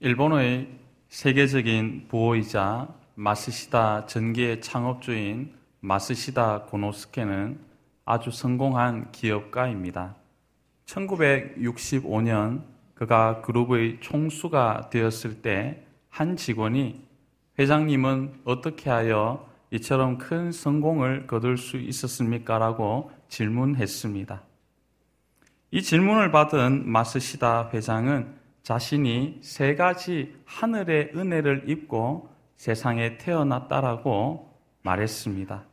일본의 세계적인 부호이자 마스시다 전기의 창업주인 마스시다 고노스케는 아주 성공한 기업가입니다. 1965년 그가 그룹의 총수가 되었을 때 한 직원이 회장님은 어떻게 하여 이처럼 큰 성공을 거둘 수 있었습니까? 라고 질문했습니다. 이 질문을 받은 마스시다 회장은 자신이 세 가지 하늘의 은혜를 입고 세상에 태어났다라고 말했습니다.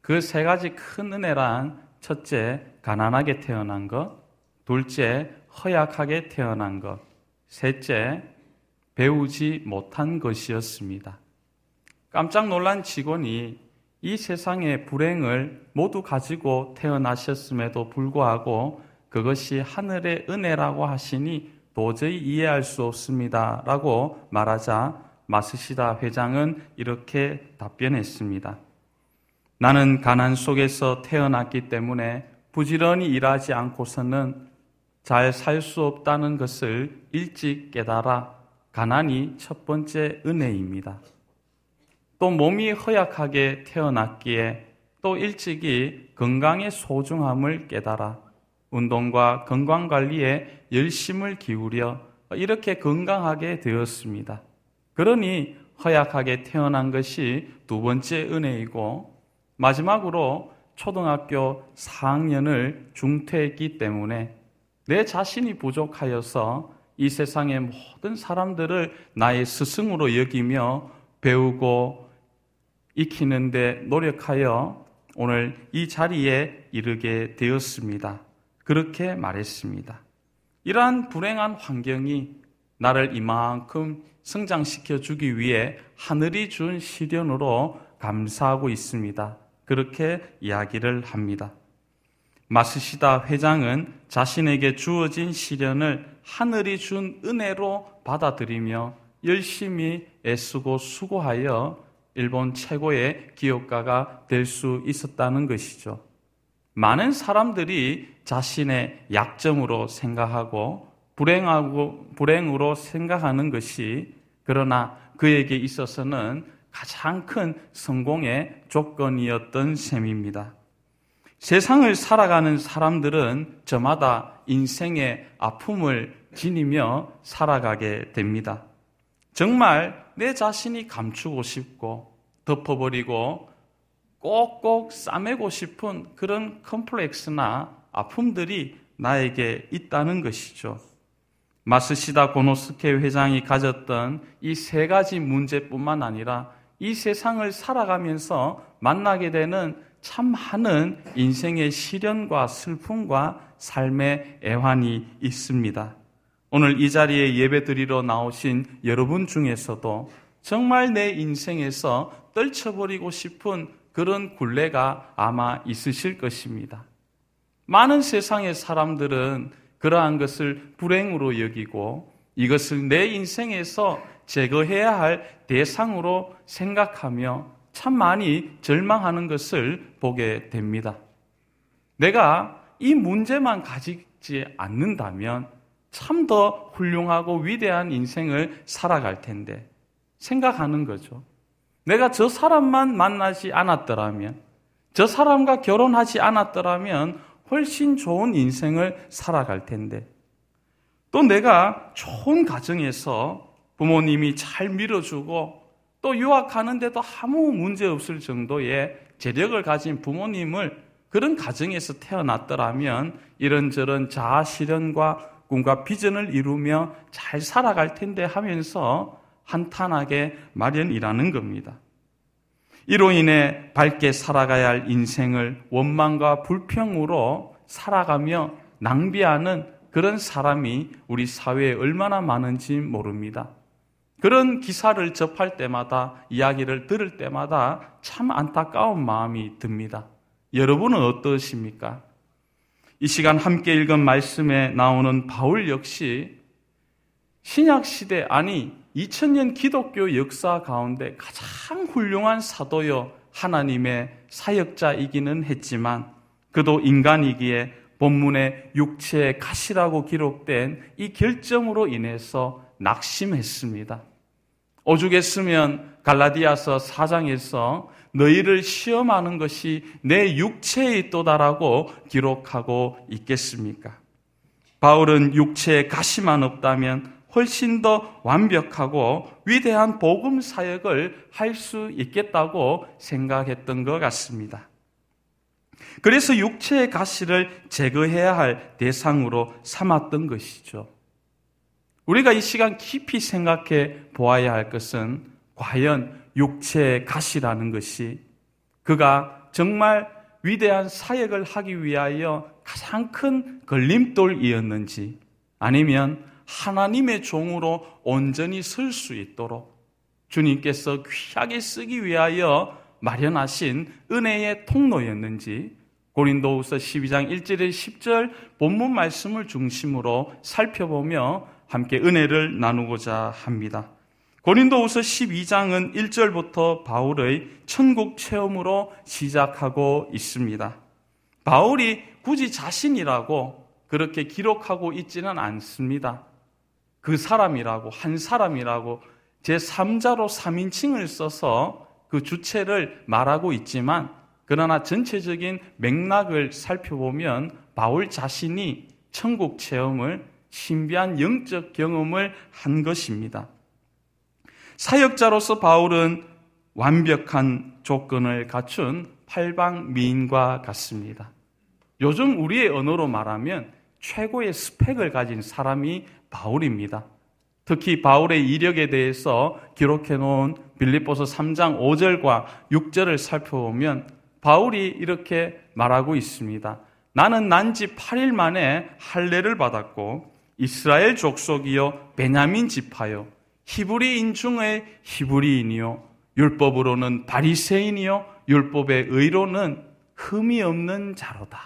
그 세 가지 큰 은혜란 첫째, 가난하게 태어난 것, 둘째, 허약하게 태어난 것, 셋째, 배우지 못한 것이었습니다. 깜짝 놀란 직원이 이 세상의 불행을 모두 가지고 태어나셨음에도 불구하고 그것이 하늘의 은혜라고 하시니 도저히 이해할 수 없습니다. 라고 말하자 마스시다 회장은 이렇게 답변했습니다. 나는 가난 속에서 태어났기 때문에 부지런히 일하지 않고서는 잘 살 수 없다는 것을 일찍 깨달아 가난이 첫 번째 은혜입니다. 또 몸이 허약하게 태어났기에 또 일찍이 건강의 소중함을 깨달아 운동과 건강 관리에 열심을 기울여 이렇게 건강하게 되었습니다. 그러니 허약하게 태어난 것이 두 번째 은혜이고 마지막으로 초등학교 4학년을 중퇴했기 때문에 내 자신이 부족하여서 이 세상의 모든 사람들을 나의 스승으로 여기며 배우고 익히는데 노력하여 오늘 이 자리에 이르게 되었습니다. 그렇게 말했습니다. 이러한 불행한 환경이 나를 이만큼 성장시켜 주기 위해 하늘이 준 시련으로 감사하고 있습니다. 그렇게 이야기를 합니다. 마스시다 회장은 자신에게 주어진 시련을 하늘이 준 은혜로 받아들이며 열심히 애쓰고 수고하여 일본 최고의 기업가가 될 수 있었다는 것이죠. 많은 사람들이 자신의 약점으로 생각하고 불행하고 불행으로 생각하는 것이 그러나 그에게 있어서는 가장 큰 성공의 조건이었던 셈입니다. 세상을 살아가는 사람들은 저마다 인생의 아픔을 지니며 살아가게 됩니다. 정말 내 자신이 감추고 싶고 덮어버리고 꼭꼭 싸매고 싶은 그런 컴플렉스나 아픔들이 나에게 있다는 것이죠. 마스시다 고노스케 회장이 가졌던 이 세 가지 문제뿐만 아니라 이 세상을 살아가면서 만나게 되는 참 많은 인생의 시련과 슬픔과 삶의 애환이 있습니다. 오늘 이 자리에 예배 드리러 나오신 여러분 중에서도 정말 내 인생에서 떨쳐버리고 싶은 그런 굴레가 아마 있으실 것입니다. 많은 세상의 사람들은 그러한 것을 불행으로 여기고 이것을 내 인생에서 제거해야 할 대상으로 생각하며 참 많이 절망하는 것을 보게 됩니다. 내가 이 문제만 가지지 않는다면 참 더 훌륭하고 위대한 인생을 살아갈 텐데 생각하는 거죠. 내가 저 사람만 만나지 않았더라면, 저 사람과 결혼하지 않았더라면 훨씬 좋은 인생을 살아갈 텐데, 또 내가 좋은 가정에서 부모님이 잘 밀어주고 또 유학하는데도 아무 문제 없을 정도의 재력을 가진 부모님을 그런 가정에서 태어났더라면 이런저런 자아 실현과 꿈과 비전을 이루며 잘 살아갈 텐데 하면서 한탄하게 마련이라는 겁니다. 이로 인해 밝게 살아가야 할 인생을 원망과 불평으로 살아가며 낭비하는 그런 사람이 우리 사회에 얼마나 많은지 모릅니다. 그런 기사를 접할 때마다 이야기를 들을 때마다 참 안타까운 마음이 듭니다. 여러분은 어떠십니까? 이 시간 함께 읽은 말씀에 나오는 바울 역시 신약 시대 아니 2000년 기독교 역사 가운데 가장 훌륭한 사도여 하나님의 사역자이기는 했지만 그도 인간이기에 본문의 육체의 가시라고 기록된 이 결정으로 인해서 낙심했습니다. 오죽했으면 갈라디아서 4장에서 너희를 시험하는 것이 내 육체에 있도다라고 기록하고 있겠습니까? 바울은 육체에 가시만 없다면 훨씬 더 완벽하고 위대한 복음 사역을 할 수 있겠다고 생각했던 것 같습니다. 그래서 육체의 가시를 제거해야 할 대상으로 삼았던 것이죠. 우리가 이 시간 깊이 생각해 보아야 할 것은 과연 육체의 가시라는 것이 그가 정말 위대한 사역을 하기 위하여 가장 큰 걸림돌이었는지 아니면 하나님의 종으로 온전히 설 수 있도록 주님께서 귀하게 쓰기 위하여 마련하신 은혜의 통로였는지 고린도후서 12장 1절에 10절 본문 말씀을 중심으로 살펴보며 함께 은혜를 나누고자 합니다. 고린도후서 12장은 1절부터 바울의 천국 체험으로 시작하고 있습니다. 바울이 굳이 자신이라고 그렇게 기록하고 있지는 않습니다. 그 사람이라고, 한 사람이라고 제3자로 3인칭을 써서 그 주체를 말하고 있지만 그러나 전체적인 맥락을 살펴보면 바울 자신이 천국 체험을 신비한 영적 경험을 한 것입니다. 사역자로서 바울은 완벽한 조건을 갖춘 팔방 미인과 같습니다. 요즘 우리의 언어로 말하면 최고의 스펙을 가진 사람이 바울입니다. 특히 바울의 이력에 대해서 기록해 놓은 빌립보서 3장 5절과 6절을 살펴보면 바울이 이렇게 말하고 있습니다. 나는 난지 8일 만에 할례를 받았고 이스라엘 족속이요 베냐민 지파요 히브리인 중에 히브리인이요 율법으로는 바리새인이요 율법의 의로는 흠이 없는 자로다.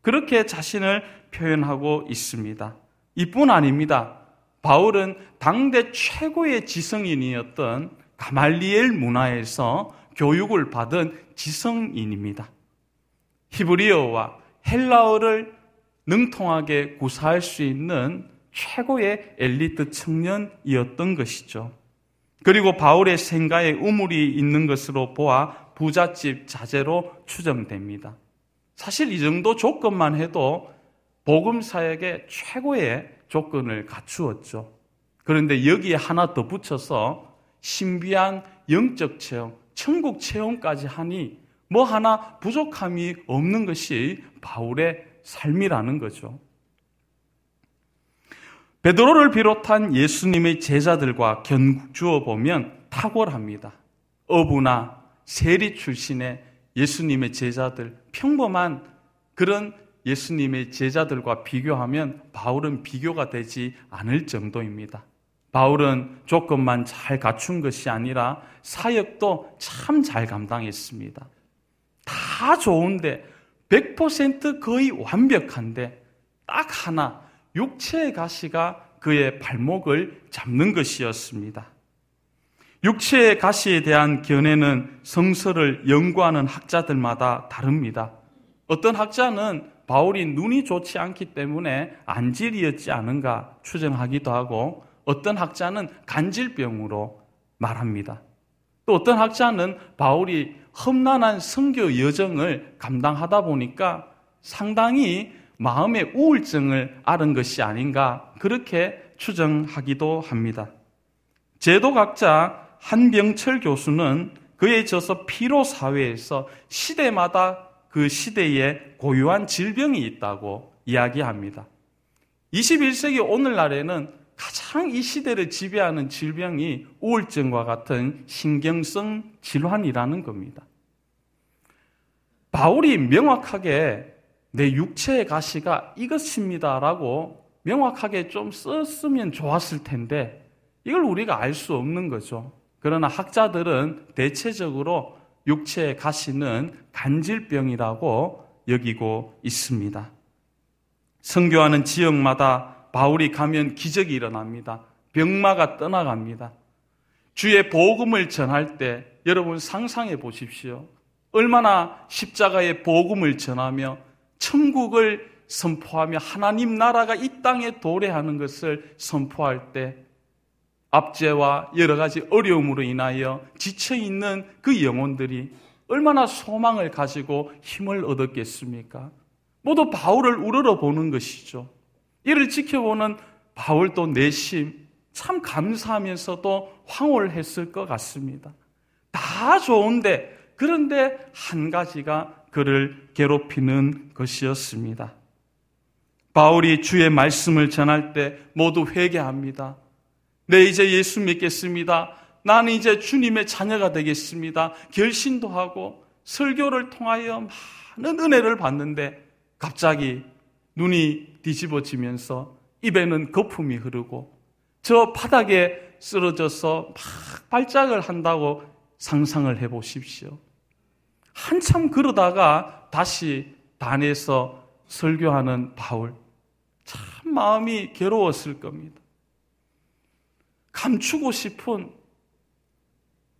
그렇게 자신을 표현하고 있습니다. 이뿐 아닙니다. 바울은 당대 최고의 지성인이었던 가말리엘 문화에서 교육을 받은 지성인입니다. 히브리어와 헬라어를 능통하게 구사할 수 있는 최고의 엘리트 청년이었던 것이죠. 그리고 바울의 생가에 우물이 있는 것으로 보아 부잣집 자제로 추정됩니다. 사실 이 정도 조건만 해도 복음 사역의 최고의 조건을 갖추었죠. 그런데 여기에 하나 더 붙여서 신비한 영적 체험, 천국 체험까지 하니 뭐 하나 부족함이 없는 것이 바울의 삶이라는 거죠. 베드로를 비롯한 예수님의 제자들과 견주어 보면 탁월합니다. 어부나 세리 출신의 예수님의 제자들, 평범한 그런 예수님의 제자들과 비교하면 바울은 비교가 되지 않을 정도입니다. 바울은 조건만 잘 갖춘 것이 아니라 사역도 참 잘 감당했습니다. 다 좋은데 100% 거의 완벽한데 딱 하나 육체의 가시가 그의 발목을 잡는 것이었습니다. 육체의 가시에 대한 견해는 성서를 연구하는 학자들마다 다릅니다. 어떤 학자는 바울이 눈이 좋지 않기 때문에 안질이었지 않은가 추정하기도 하고 어떤 학자는 간질병으로 말합니다. 또 어떤 학자는 바울이 험난한 성교 여정을 감당하다 보니까 상당히 마음의 우울증을 앓은 것이 아닌가 그렇게 추정하기도 합니다. 제도각자 한병철 교수는 그에 져서 피로 사회에서 시대마다 그 시대에 고유한 질병이 있다고 이야기합니다. 21세기 오늘날에는 가장 이 시대를 지배하는 질병이 우울증과 같은 신경성 질환이라는 겁니다. 바울이 명확하게 내 육체의 가시가 이것입니다라고 명확하게 좀 썼으면 좋았을 텐데 이걸 우리가 알 수 없는 거죠. 그러나 학자들은 대체적으로 육체의 가시는 간질병이라고 여기고 있습니다. 성교하는 지역마다 바울이 가면 기적이 일어납니다. 병마가 떠나갑니다. 주의 복음을 전할 때 여러분 상상해 보십시오. 얼마나 십자가의 복음을 전하며 천국을 선포하며 하나님 나라가 이 땅에 도래하는 것을 선포할 때 압제와 여러 가지 어려움으로 인하여 지쳐 있는 그 영혼들이 얼마나 소망을 가지고 힘을 얻었겠습니까? 모두 바울을 우러러 보는 것이죠. 이를 지켜보는 바울도 내심 참 감사하면서 도 황홀했을 것 같습니다. 다 좋은데 그런데 한 가지가 그를 괴롭히는 것이었습니다. 바울이 주의 말씀을 전할 때 모두 회개합니다. 네, 이제 예수 믿겠습니다. 나는 이제 주님의 자녀가 되겠습니다. 결신도 하고 설교를 통하여 많은 은혜를 받는데 갑자기 눈이 뒤집어지면서 입에는 거품이 흐르고 저 바닥에 쓰러져서 막 발작을 한다고 상상을 해 보십시오. 한참 그러다가 다시 단에서 설교하는 바울. 참 마음이 괴로웠을 겁니다. 감추고 싶은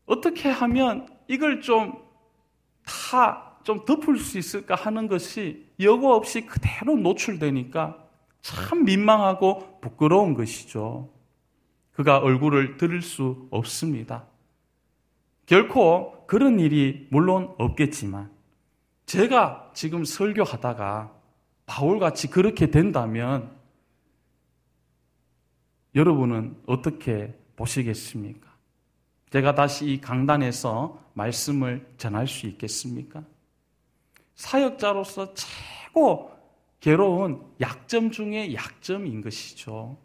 어떻게 하면 이걸 좀 다 좀 덮을 수 있을까 하는 것이 여과 없이 그대로 노출되니까 참 민망하고 부끄러운 것이죠. 그가 얼굴을 들을 수 없습니다. 결코 그런 일이 물론 없겠지만 제가 지금 설교하다가 바울같이 그렇게 된다면 여러분은 어떻게 보시겠습니까? 제가 다시 이 강단에서 말씀을 전할 수 있겠습니까? 사역자로서 최고 괴로운 약점 중의 약점인 것이죠.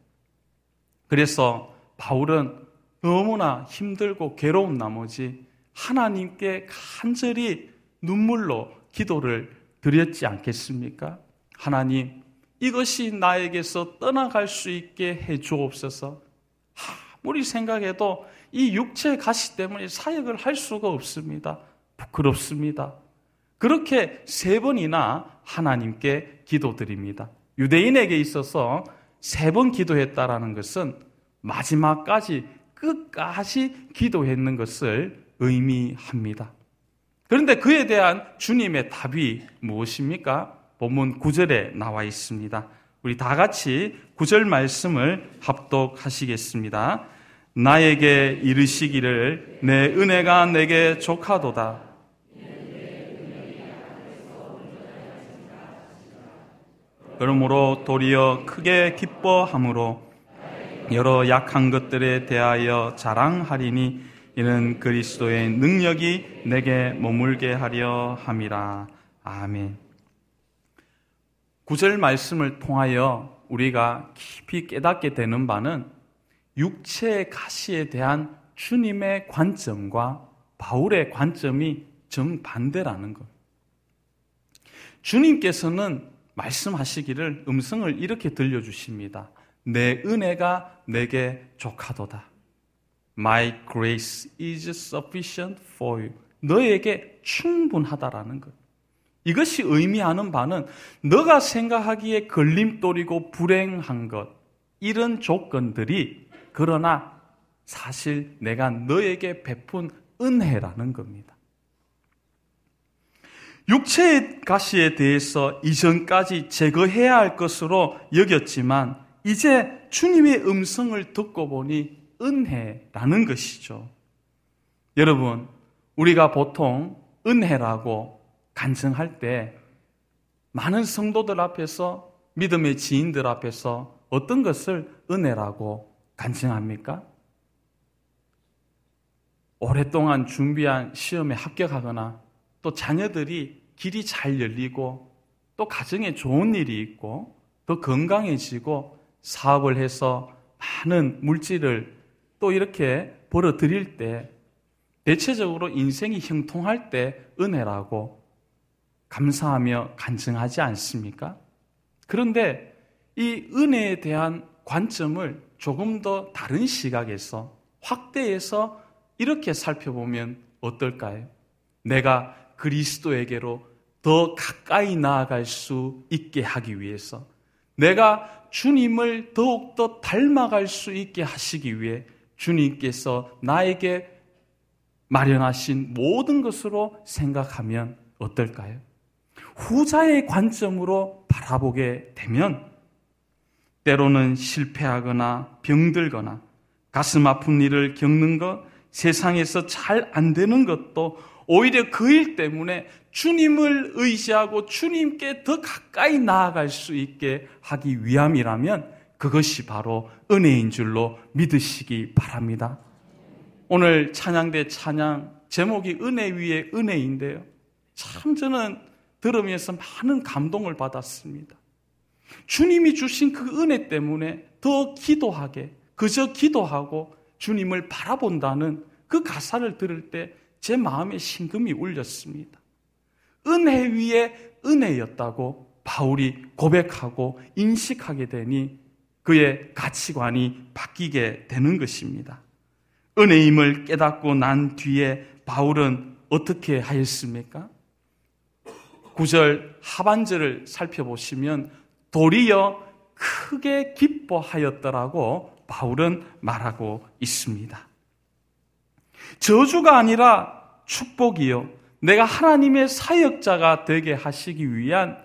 그래서 바울은 너무나 힘들고 괴로운 나머지 하나님께 간절히 눈물로 기도를 드렸지 않겠습니까? 하나님, 이것이 나에게서 떠나갈 수 있게 해 주옵소서. 아무리 생각해도 이 육체 가시 때문에 사역을 할 수가 없습니다. 부끄럽습니다. 그렇게 세 번이나 하나님께 기도드립니다. 유대인에게 있어서 세 번 기도했다라는 것은 마지막까지 끝까지 기도했는 것을 의미합니다. 그런데 그에 대한 주님의 답이 무엇입니까? 본문 9절에 나와 있습니다. 우리 다 같이 9절 말씀을 합독하시겠습니다. 나에게 이르시기를 내 은혜가 내게 족하도다. 그러므로 도리어 크게 기뻐함으로 여러 약한 것들에 대하여 자랑하리니 이는 그리스도의 능력이 내게 머물게 하려 함이라. 아멘. 구절 말씀을 통하여 우리가 깊이 깨닫게 되는 바는 육체의 가시에 대한 주님의 관점과 바울의 관점이 정반대라는 것. 주님께서는 말씀하시기를 음성을 이렇게 들려주십니다. 내 은혜가 내게 족하도다. My grace is sufficient for you. 너에게 충분하다라는 것. 이것이 의미하는 바는 너가 생각하기에 걸림돌이고 불행한 것, 이런 조건들이 그러나 사실 내가 너에게 베푼 은혜라는 겁니다. 육체의 가시에 대해서 이전까지 제거해야 할 것으로 여겼지만 이제 주님의 음성을 듣고 보니 은혜라는 것이죠. 여러분, 우리가 보통 은혜라고 간증할 때 많은 성도들 앞에서 믿음의 지인들 앞에서 어떤 것을 은혜라고 간증합니까? 오랫동안 준비한 시험에 합격하거나 또 자녀들이 길이 잘 열리고 또 가정에 좋은 일이 있고 더 건강해지고 사업을 해서 많은 물질을 또 이렇게 벌어 드릴 때 대체적으로 인생이 형통할 때 은혜라고 감사하며 간증하지 않습니까? 그런데 이 은혜에 대한 관점을 조금 더 다른 시각에서 확대해서 이렇게 살펴보면 어떨까요? 내가 그리스도에게로 더 가까이 나아갈 수 있게 하기 위해서 내가 주님을 더욱더 닮아갈 수 있게 하시기 위해 주님께서 나에게 마련하신 모든 것으로 생각하면 어떨까요? 후자의 관점으로 바라보게 되면 때로는 실패하거나 병들거나 가슴 아픈 일을 겪는 것, 세상에서 잘 안 되는 것도 오히려 그 일 때문에 주님을 의지하고 주님께 더 가까이 나아갈 수 있게 하기 위함이라면 그것이 바로 은혜인 줄로 믿으시기 바랍니다. 오늘 찬양대 찬양 제목이 은혜 위에 은혜인데요. 참 저는 들으면서 많은 감동을 받았습니다. 주님이 주신 그 은혜 때문에 더 기도하게, 그저 기도하고 주님을 바라본다는 그 가사를 들을 때 제 마음에 심금이 울렸습니다. 은혜 위에 은혜였다고 바울이 고백하고 인식하게 되니 그의 가치관이 바뀌게 되는 것입니다. 은혜임을 깨닫고 난 뒤에 바울은 어떻게 하였습니까? 9절 하반절을 살펴보시면 도리어 크게 기뻐하였더라고 바울은 말하고 있습니다. 저주가 아니라 축복이요. 내가 하나님의 사역자가 되게 하시기 위한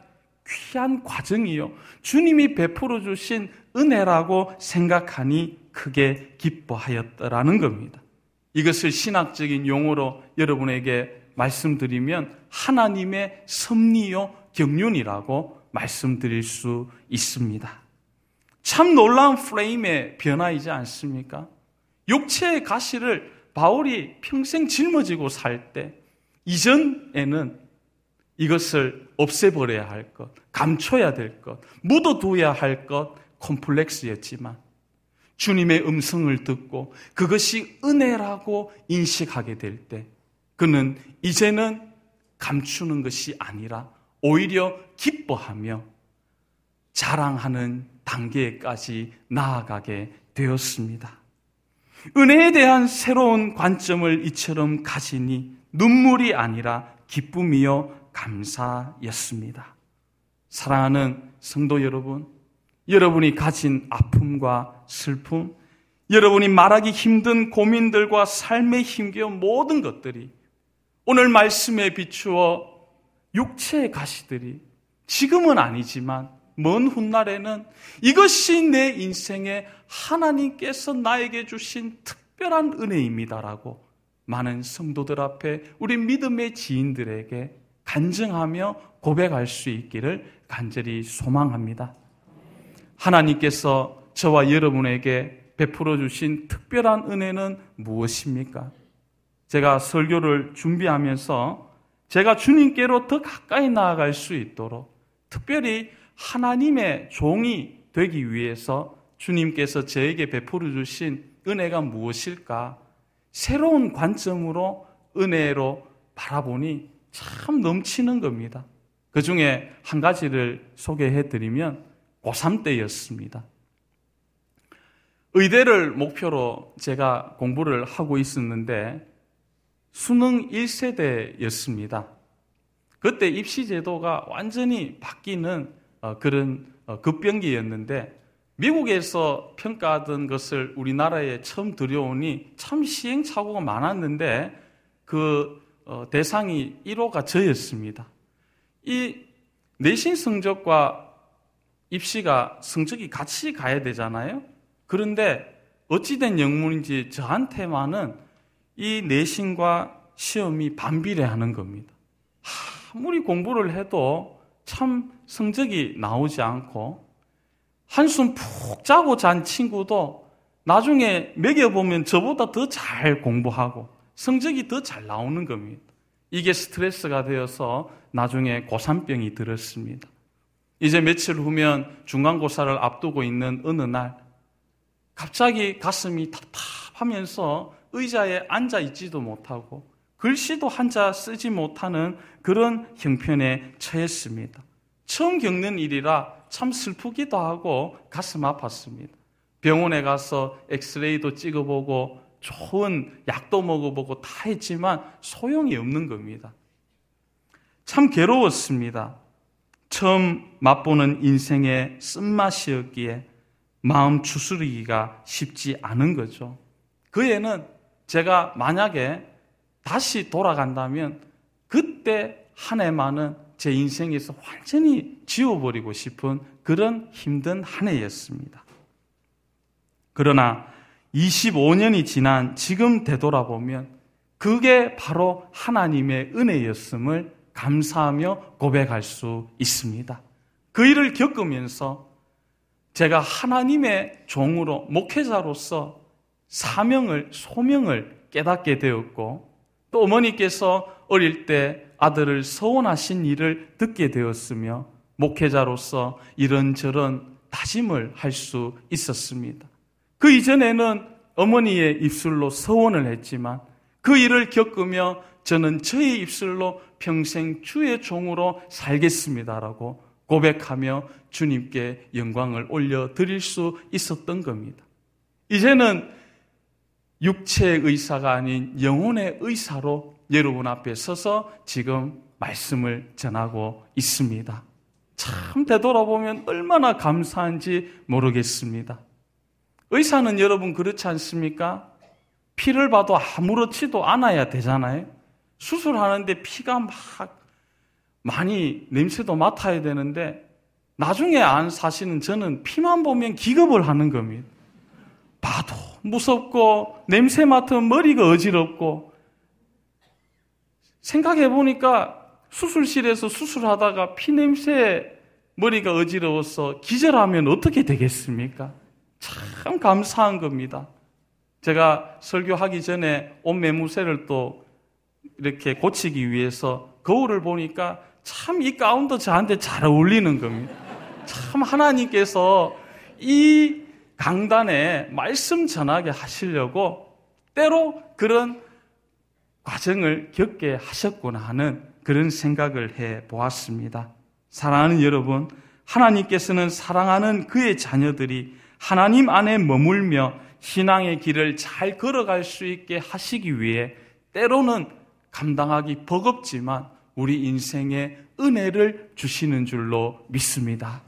귀한 과정이요. 주님이 베풀어 주신 은혜라고 생각하니 크게 기뻐하였더라는 겁니다. 이것을 신학적인 용어로 여러분에게 말씀드리면 하나님의 섭리요 경륜이라고 말씀드릴 수 있습니다. 참 놀라운 프레임의 변화이지 않습니까? 육체의 가시를 바울이 평생 짊어지고 살 때 이전에는 이것을 없애버려야 할 것, 감춰야 될 것, 묻어둬야 할 것, 콤플렉스였지만 주님의 음성을 듣고 그것이 은혜라고 인식하게 될 때 그는 이제는 감추는 것이 아니라 오히려 기뻐하며 자랑하는 단계까지 나아가게 되었습니다. 은혜에 대한 새로운 관점을 이처럼 가지니 눈물이 아니라 기쁨이요 감사였습니다. 사랑하는 성도 여러분, 여러분이 가진 아픔과 슬픔, 여러분이 말하기 힘든 고민들과 삶에 힘겨운 모든 것들이 오늘 말씀에 비추어 육체의 가시들이 지금은 아니지만 먼 훗날에는 이것이 내 인생에 하나님께서 나에게 주신 특별한 은혜입니다라고 많은 성도들 앞에 우리 믿음의 지인들에게 간증하며 고백할 수 있기를 간절히 소망합니다. 하나님께서 저와 여러분에게 베풀어 주신 특별한 은혜는 무엇입니까? 제가 설교를 준비하면서 제가 주님께로 더 가까이 나아갈 수 있도록 특별히 하나님의 종이 되기 위해서 주님께서 저에게 베풀어 주신 은혜가 무엇일까? 새로운 관점으로 은혜로 바라보니 참 넘치는 겁니다. 그 중에 한 가지를 소개해 드리면 고3 때였습니다. 의대를 목표로 제가 공부를 하고 있었는데 수능 1세대였습니다. 그때 입시 제도가 완전히 바뀌는 어, 그런 어, 급변기였는데 미국에서 평가하던 것을 우리나라에 처음 들여오니 참 시행착오가 많았는데 그 어, 대상이 1호가 저였습니다. 이 내신 성적과 입시가 성적이 같이 가야 되잖아요. 그런데 어찌된 영문인지 저한테만은 이 내신과 시험이 반비례하는 겁니다. 아무리 공부를 해도 참 성적이 나오지 않고 한숨 푹 자고 잔 친구도 나중에 매겨보면 저보다 더 잘 공부하고 성적이 더 잘 나오는 겁니다. 이게 스트레스가 되어서 나중에 고산병이 들었습니다. 이제 며칠 후면 중간고사를 앞두고 있는 어느 날 갑자기 가슴이 답답하면서 의자에 앉아 있지도 못하고 글씨도 한자 쓰지 못하는 그런 형편에 처했습니다. 처음 겪는 일이라 참 슬프기도 하고 가슴 아팠습니다. 병원에 가서 엑스레이도 찍어보고 좋은 약도 먹어보고 다 했지만 소용이 없는 겁니다. 참 괴로웠습니다. 처음 맛보는 인생의 쓴맛이었기에 마음 추스르기가 쉽지 않은 거죠. 그 애는 제가 만약에 다시 돌아간다면 그때 한 해만은 제 인생에서 완전히 지워버리고 싶은 그런 힘든 한 해였습니다. 그러나 25년이 지난 지금 되돌아보면 그게 바로 하나님의 은혜였음을 감사하며 고백할 수 있습니다. 그 일을 겪으면서 제가 하나님의 종으로 목회자로서 사명을 소명을 깨닫게 되었고 또 어머니께서 어릴 때 아들을 서원하신 일을 듣게 되었으며 목회자로서 이런저런 다짐을 할 수 있었습니다. 그 이전에는 어머니의 입술로 서원을 했지만 그 일을 겪으며 저는 저의 입술로 평생 주의 종으로 살겠습니다라고 고백하며 주님께 영광을 올려 드릴 수 있었던 겁니다. 이제는 육체의 의사가 아닌 영혼의 의사로 여러분 앞에 서서 지금 말씀을 전하고 있습니다. 참 되돌아보면 얼마나 감사한지 모르겠습니다. 의사는 여러분 그렇지 않습니까? 피를 봐도 아무렇지도 않아야 되잖아요. 수술하는데 피가 막 많이 냄새도 맡아야 되는데 나중에 안 사시는 저는 피만 보면 기겁을 하는 겁니다. 봐도 무섭고 냄새 맡으면 머리가 어지럽고 생각해 보니까 수술실에서 수술하다가 피 냄새 머리가 어지러워서 기절하면 어떻게 되겠습니까? 참 감사한 겁니다. 제가 설교하기 전에 옷 매무새를 또 이렇게 고치기 위해서 거울을 보니까 참 이 가운도 저한테 잘 어울리는 겁니다. 참 하나님께서 이 강단에 말씀 전하게 하시려고 때로 그런 과정을 겪게 하셨구나 하는 그런 생각을 해 보았습니다. 사랑하는 여러분, 하나님께서는 사랑하는 그의 자녀들이 하나님 안에 머물며 신앙의 길을 잘 걸어갈 수 있게 하시기 위해 때로는 감당하기 버겁지만 우리 인생에 은혜를 주시는 줄로 믿습니다.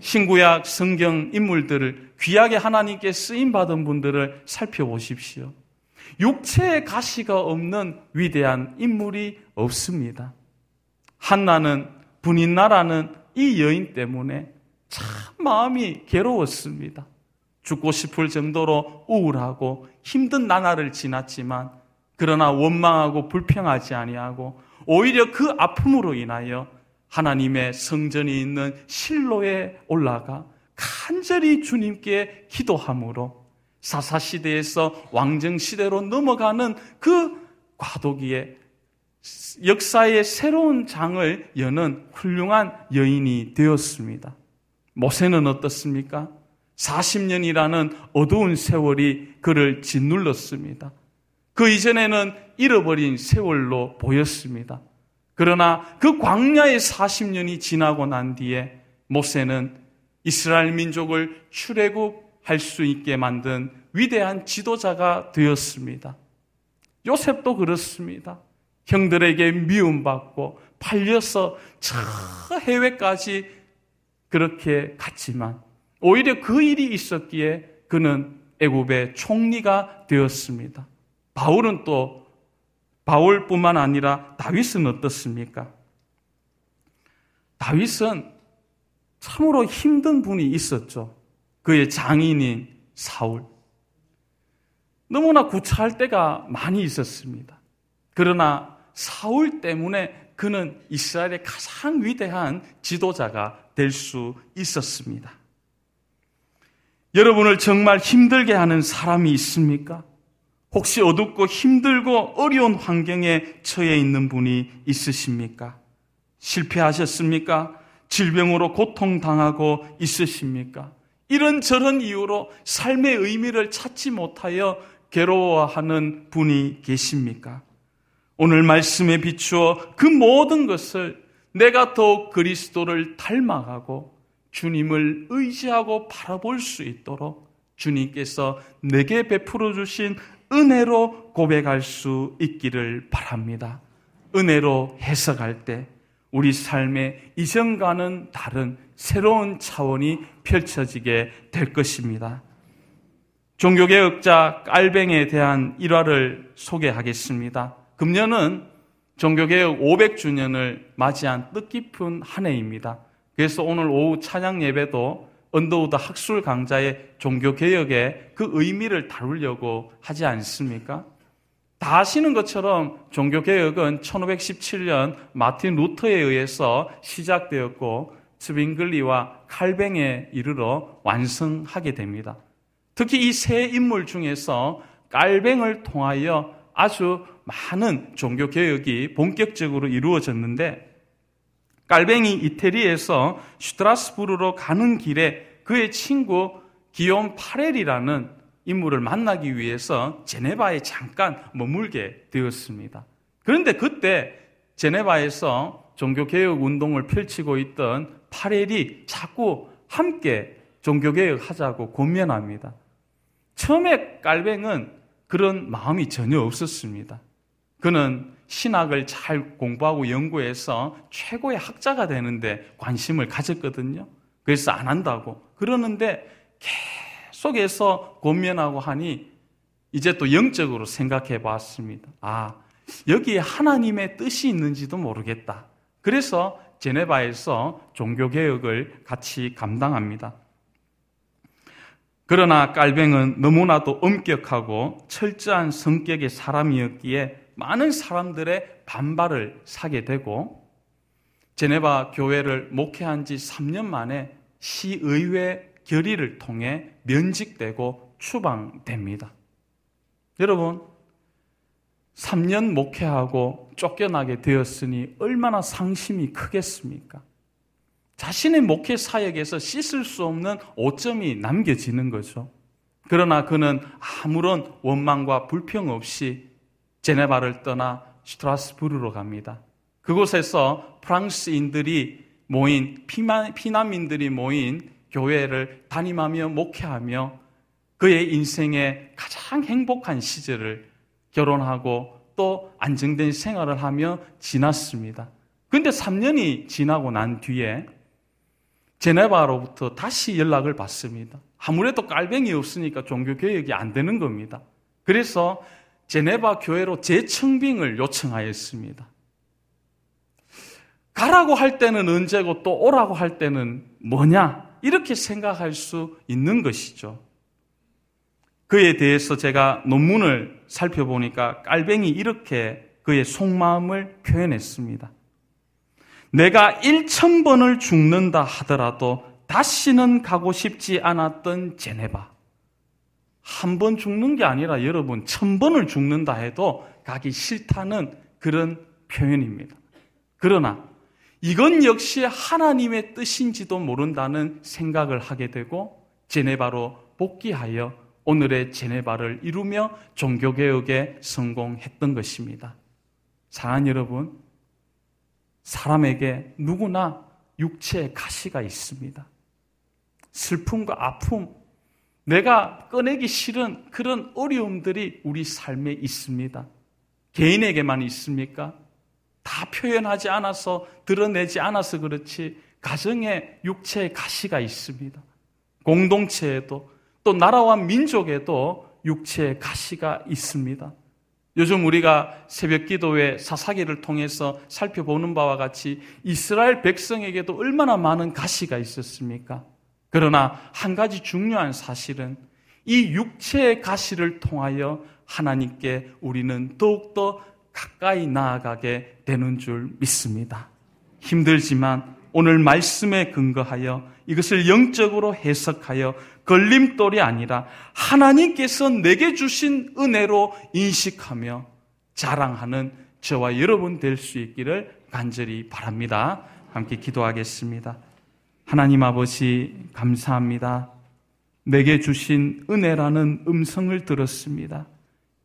신구약 성경 인물들을 귀하게 하나님께 쓰임 받은 분들을 살펴보십시오. 육체의 가시가 없는 위대한 인물이 없습니다. 한나는 분인 나라는 이 여인 때문에 참 마음이 괴로웠습니다. 죽고 싶을 정도로 우울하고 힘든 나날을 지났지만 그러나 원망하고 불평하지 아니하고 오히려 그 아픔으로 인하여 하나님의 성전이 있는 실로에 올라가 간절히 주님께 기도함으로 사사시대에서 왕정시대로 넘어가는 그 과도기에 역사의 새로운 장을 여는 훌륭한 여인이 되었습니다. 모세는 어떻습니까? 40년이라는 어두운 세월이 그를 짓눌렀습니다. 그 이전에는 잃어버린 세월로 보였습니다. 그러나 그 광야의 40년이 지나고 난 뒤에 모세는 이스라엘 민족을 출애굽할 수 있게 만든 위대한 지도자가 되었습니다. 요셉도 그렇습니다. 형들에게 미움받고 팔려서 저 해외까지 그렇게 갔지만 오히려 그 일이 있었기에 그는 애굽의 총리가 되었습니다. 바울은 또 바울뿐만 아니라 다윗은 어떻습니까? 다윗은 참으로 힘든 분이 있었죠. 그의 장인인 사울. 너무나 구차할 때가 많이 있었습니다. 그러나 사울 때문에 그는 이스라엘의 가장 위대한 지도자가 될 수 있었습니다. 여러분을 정말 힘들게 하는 사람이 있습니까? 혹시 어둡고 힘들고 어려운 환경에 처해 있는 분이 있으십니까? 실패하셨습니까? 질병으로 고통당하고 있으십니까? 이런저런 이유로 삶의 의미를 찾지 못하여 괴로워하는 분이 계십니까? 오늘 말씀에 비추어 그 모든 것을 내가 더 그리스도를 닮아가고 주님을 의지하고 바라볼 수 있도록 주님께서 내게 베풀어 주신 은혜로 고백할 수 있기를 바랍니다. 은혜로 해석할 때 우리 삶의 이전과는 다른 새로운 차원이 펼쳐지게 될 것입니다. 종교개혁자 깔뱅에 대한 일화를 소개하겠습니다. 금년은 종교개혁 500주년을 맞이한 뜻깊은 한 해입니다. 그래서 오늘 오후 찬양 예배도 언더우드 학술 강좌의 종교개혁의 그 의미를 다루려고 하지 않습니까? 다 아시는 것처럼 종교개혁은 1517년 마틴 루터에 의해서 시작되었고 스빙글리와 칼뱅에 이르러 완성하게 됩니다. 특히 이 세 인물 중에서 깔뱅을 통하여 아주 많은 종교개혁이 본격적으로 이루어졌는데 깔뱅이 이태리에서 슈트라스부르로 가는 길에 그의 친구 기욤 파렐이라는 인물을 만나기 위해서 제네바에 잠깐 머물게 되었습니다. 그런데 그때 제네바에서 종교개혁 운동을 펼치고 있던 파렐이 자꾸 함께 종교개혁 하자고 권면합니다. 처음에 깔뱅은 그런 마음이 전혀 없었습니다. 그는 신학을 잘 공부하고 연구해서 최고의 학자가 되는데 관심을 가졌거든요. 그래서 안 한다고. 그러는데 계속 해서 권면하고 하니 이제 또 영적으로 생각해 봤습니다. 아, 여기에 하나님의 뜻이 있는지도 모르겠다. 그래서 제네바에서 종교개혁을 같이 감당합니다. 그러나 깔뱅은 너무나도 엄격하고 철저한 성격의 사람이었기에 많은 사람들의 반발을 사게 되고 제네바 교회를 목회한 지 3년 만에 시의회 결의를 통해 면직되고 추방됩니다. 여러분, 3년 목회하고 쫓겨나게 되었으니 얼마나 상심이 크겠습니까? 자신의 목회 사역에서 씻을 수 없는 오점이 남겨지는 거죠. 그러나 그는 아무런 원망과 불평 없이 제네바를 떠나 스트라스부르로 갑니다. 그곳에서 프랑스인들이 모인 피난민들이 모인 교회를 담임하며 목회하며 그의 인생의 가장 행복한 시절을 결혼하고 또 안정된 생활을 하며 지났습니다. 근데 3년이 지나고 난 뒤에 제네바로부터 다시 연락을 받습니다. 아무래도 깔뱅이 없으니까 종교 개혁이 안 되는 겁니다. 그래서 제네바 교회로 재청빙을 요청하였습니다. 가라고 할 때는 언제고 또 오라고 할 때는 뭐냐? 이렇게 생각할 수 있는 것이죠. 그에 대해서 제가 논문을 살펴보니까 깔뱅이 이렇게 그의 속마음을 표현했습니다. 내가 1천번을 죽는다 하더라도 다시는 가고 싶지 않았던 제네바. 한 번 죽는 게 아니라 여러분, 천 번을 죽는다 해도 가기 싫다는 그런 표현입니다. 그러나 이건 역시 하나님의 뜻인지도 모른다는 생각을 하게 되고 제네바로 복귀하여 오늘의 제네바를 이루며 종교개혁에 성공했던 것입니다. 사랑 여러분, 사람에게 누구나 육체의 가시가 있습니다. 슬픔과 아픔, 내가 꺼내기 싫은 그런 어려움들이 우리 삶에 있습니다. 개인에게만 있습니까? 다 표현하지 않아서, 드러내지 않아서 그렇지, 가정에 육체의 가시가 있습니다. 공동체에도, 또 나라와 민족에도 육체의 가시가 있습니다. 요즘 우리가 새벽 기도회 사사기를 통해서 살펴보는 바와 같이 이스라엘 백성에게도 얼마나 많은 가시가 있었습니까? 그러나 한 가지 중요한 사실은 이 육체의 가시를 통하여 하나님께 우리는 더욱더 가까이 나아가게 되는 줄 믿습니다. 힘들지만 오늘 말씀에 근거하여 이것을 영적으로 해석하여 걸림돌이 아니라 하나님께서 내게 주신 은혜로 인식하며 자랑하는 저와 여러분 될 수 있기를 간절히 바랍니다. 함께 기도하겠습니다. 하나님 아버지, 감사합니다. 내게 주신 은혜라는 음성을 들었습니다.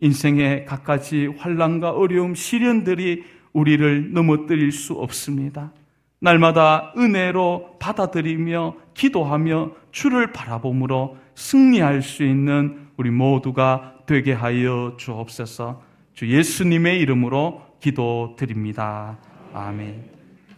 인생의 갖가지 환란과 어려움, 시련들이 우리를 넘어뜨릴 수 없습니다. 날마다 은혜로 받아들이며 기도하며 주를 바라봄으로 승리할 수 있는 우리 모두가 되게 하여 주옵소서. 주 예수님의 이름으로 기도드립니다. 아멘.